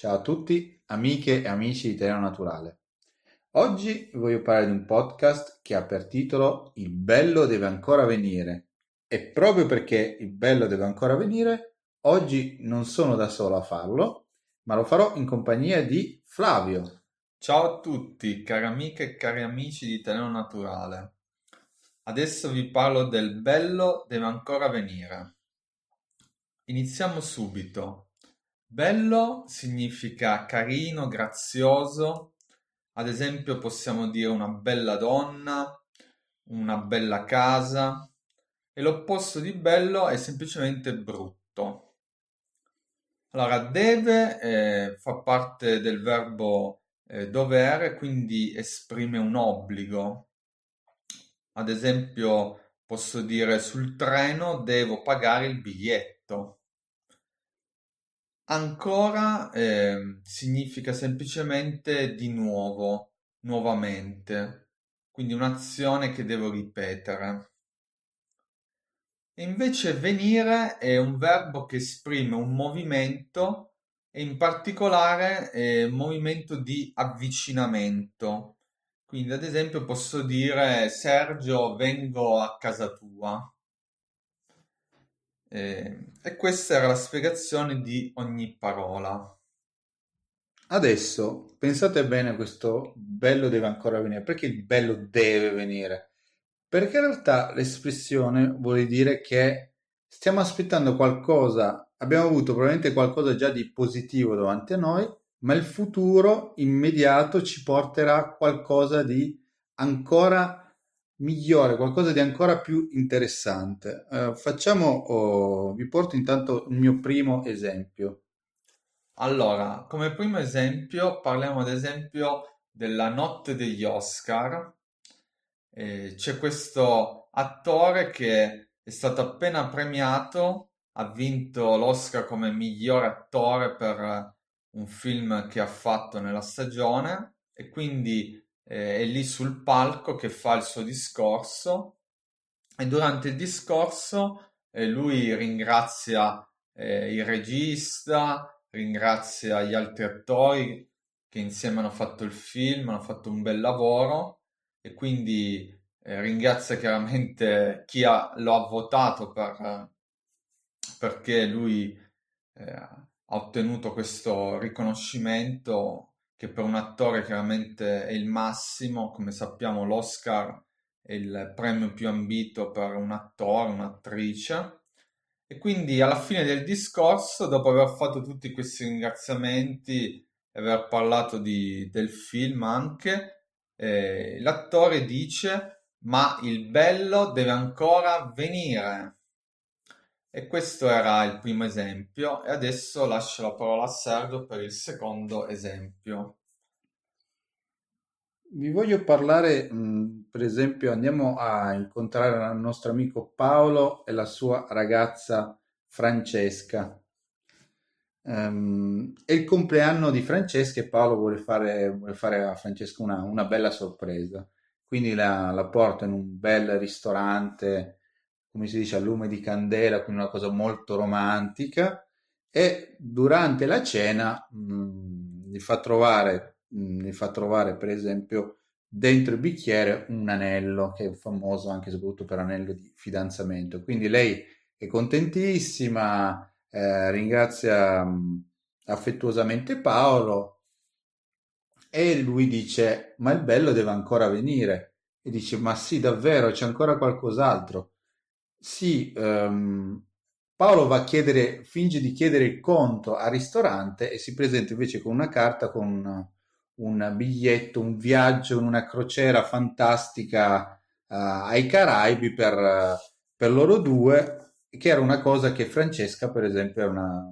Ciao a tutti, amiche e amici di Italiano Naturale. Oggi voglio parlare di un podcast che ha per titolo Il bello deve ancora venire. E proprio perché il bello deve ancora venire, oggi non sono da solo a farlo, ma lo farò in compagnia di Flavio. Ciao a tutti, cari amiche e cari amici di Italiano Naturale. Adesso vi parlo del bello deve ancora venire. Iniziamo subito. Bello significa carino, grazioso, ad esempio possiamo dire una bella donna, una bella casa e l'opposto di bello è semplicemente brutto. Allora, deve eh, fa parte del verbo eh, dovere, quindi esprime un obbligo. Ad esempio, posso dire sul treno devo pagare il biglietto. Ancora eh, significa semplicemente di nuovo, nuovamente, quindi un'azione che devo ripetere. E invece venire è un verbo che esprime un movimento e in particolare eh, movimento di avvicinamento. Quindi ad esempio posso dire Sergio vengo a casa tua. Eh, e questa era la spiegazione di ogni parola. Adesso pensate bene a questo bello deve ancora venire. Perché il bello deve venire? Perché in realtà l'espressione vuole dire che stiamo aspettando qualcosa, abbiamo avuto probabilmente qualcosa già di positivo davanti a noi, ma il futuro immediato ci porterà qualcosa di ancora migliore, qualcosa di ancora più interessante. Uh, facciamo, oh, vi porto intanto il mio primo esempio. Allora, come primo esempio parliamo ad esempio della notte degli Oscar. Eh, c'è questo attore che è stato appena premiato, ha vinto l'Oscar come miglior attore per un film che ha fatto nella stagione e quindi eh, è lì sul palco che fa il suo discorso. E durante il discorso eh, lui ringrazia eh, il regista, ringrazia gli altri attori che insieme hanno fatto il film, hanno fatto un bel lavoro. E quindi eh, ringrazia chiaramente chi ha, lo ha votato per, perché lui eh, ha ottenuto questo riconoscimento che per un attore chiaramente è il massimo, come sappiamo l'Oscar è il premio più ambito per un attore, un'attrice. E quindi alla fine del discorso, dopo aver fatto tutti questi ringraziamenti e aver parlato di, del film anche, eh, l'attore dice ma il bello deve ancora venire. E questo era il primo esempio e adesso lascio la parola a Sergio per il secondo esempio. Vi voglio parlare, per esempio, andiamo a incontrare il nostro amico Paolo e la sua ragazza Francesca. Um, è il compleanno di Francesca e Paolo vuole fare, vuole fare a Francesca una, una bella sorpresa. Quindi la, la porta in un bel ristorante come si dice, a lume di candela, quindi una cosa molto romantica, e durante la cena mh, mm, gli, fa trovare, mh, mm, gli fa trovare, per esempio, dentro il bicchiere un anello, che è famoso anche soprattutto per anello di fidanzamento. Quindi lei è contentissima, eh, ringrazia mh, mm, affettuosamente Paolo e lui dice, ma il bello deve ancora venire. E dice, ma sì, davvero, c'è ancora qualcos'altro. Sì, ehm, Paolo va a chiedere, finge di chiedere il conto al ristorante e si presenta invece con una carta con un biglietto, un viaggio in una crociera fantastica uh, ai Caraibi per, per, loro due, che era una cosa che Francesca, per esempio, una...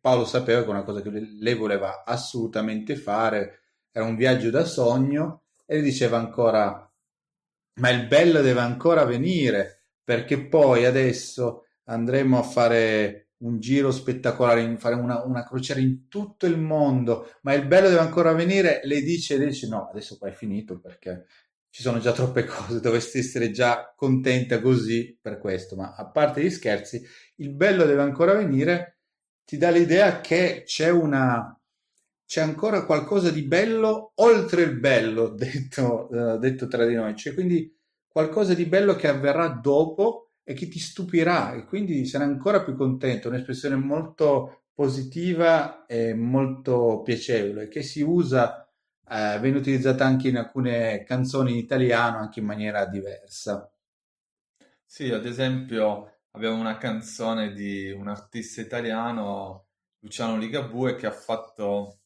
Paolo sapeva che era una cosa che lei voleva assolutamente fare, era un viaggio da sogno e le diceva ancora, ma il bello deve ancora venire perché poi adesso andremo a fare un giro spettacolare, fare una, una, crociera in tutto il mondo, ma il bello deve ancora venire, lei dice, lei dice no, adesso qua è finito perché ci sono già troppe cose, dovresti essere già contenta così per questo, ma a parte gli scherzi, il bello deve ancora venire, ti dà l'idea che c'è una, c'è ancora qualcosa di bello oltre il bello, detto, uh, detto tra di noi, c'è quindi qualcosa di bello che avverrà dopo e che ti stupirà e quindi sarai ancora più contento, un'espressione molto positiva e molto piacevole che si usa, eh, viene utilizzata anche in alcune canzoni in italiano, anche in maniera diversa. Sì, ad esempio abbiamo una canzone di un artista italiano, Luciano Ligabue, che ha fatto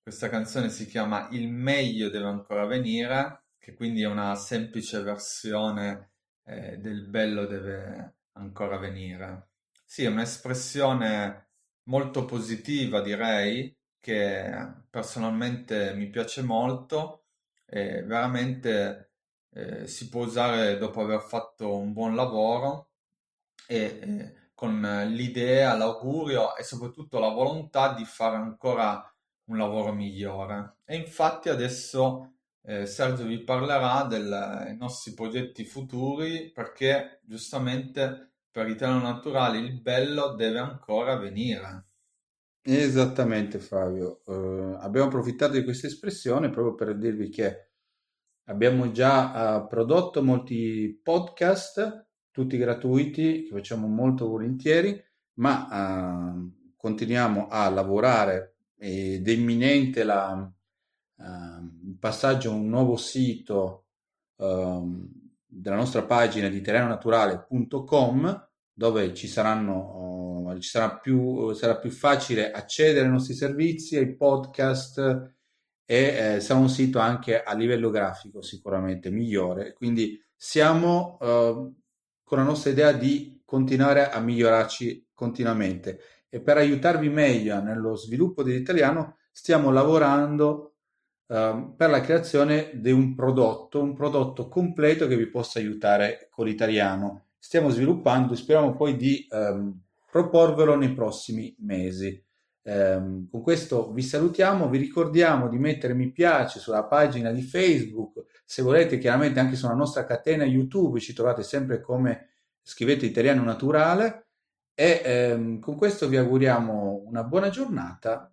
questa canzone, si chiama Il meglio deve ancora venire, che quindi è una semplice versione eh, del bello deve ancora venire. Sì, è un'espressione molto positiva, direi, che personalmente mi piace molto e veramente eh, si può usare dopo aver fatto un buon lavoro e eh, con l'idea, l'augurio e soprattutto la volontà di fare ancora un lavoro migliore. E infatti adesso eh, Sergio vi parlerà dei nostri progetti futuri perché giustamente per Italiano Naturale il bello deve ancora venire. Esattamente Fabio, eh, abbiamo approfittato di questa espressione proprio per dirvi che abbiamo già eh, prodotto molti podcast, tutti gratuiti, che facciamo molto volentieri, ma eh, continuiamo a lavorare ed è imminente la, Ehm, il passaggio a un nuovo sito um, della nostra pagina di terrenonaturale.com dove ci saranno uh, ci sarà più, sarà più facile accedere ai nostri servizi, ai podcast e eh, sarà un sito anche a livello grafico sicuramente migliore. Quindi siamo uh, con la nostra idea di continuare a migliorarci continuamente e per aiutarvi meglio nello sviluppo dell'italiano stiamo lavorando Ehm, per la creazione di un prodotto, un prodotto completo che vi possa aiutare con l'italiano. Stiamo sviluppando, speriamo poi di um, proporvelo nei prossimi mesi. Um, con questo vi salutiamo, vi ricordiamo di mettere mi piace sulla pagina di Facebook, se volete chiaramente anche sulla nostra catena YouTube, ci trovate sempre come scrivete italiano naturale e um, con questo vi auguriamo una buona giornata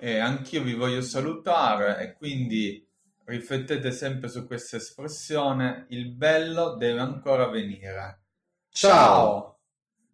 e anch'io vi voglio salutare e quindi riflettete sempre su questa espressione, il bello deve ancora venire. Ciao!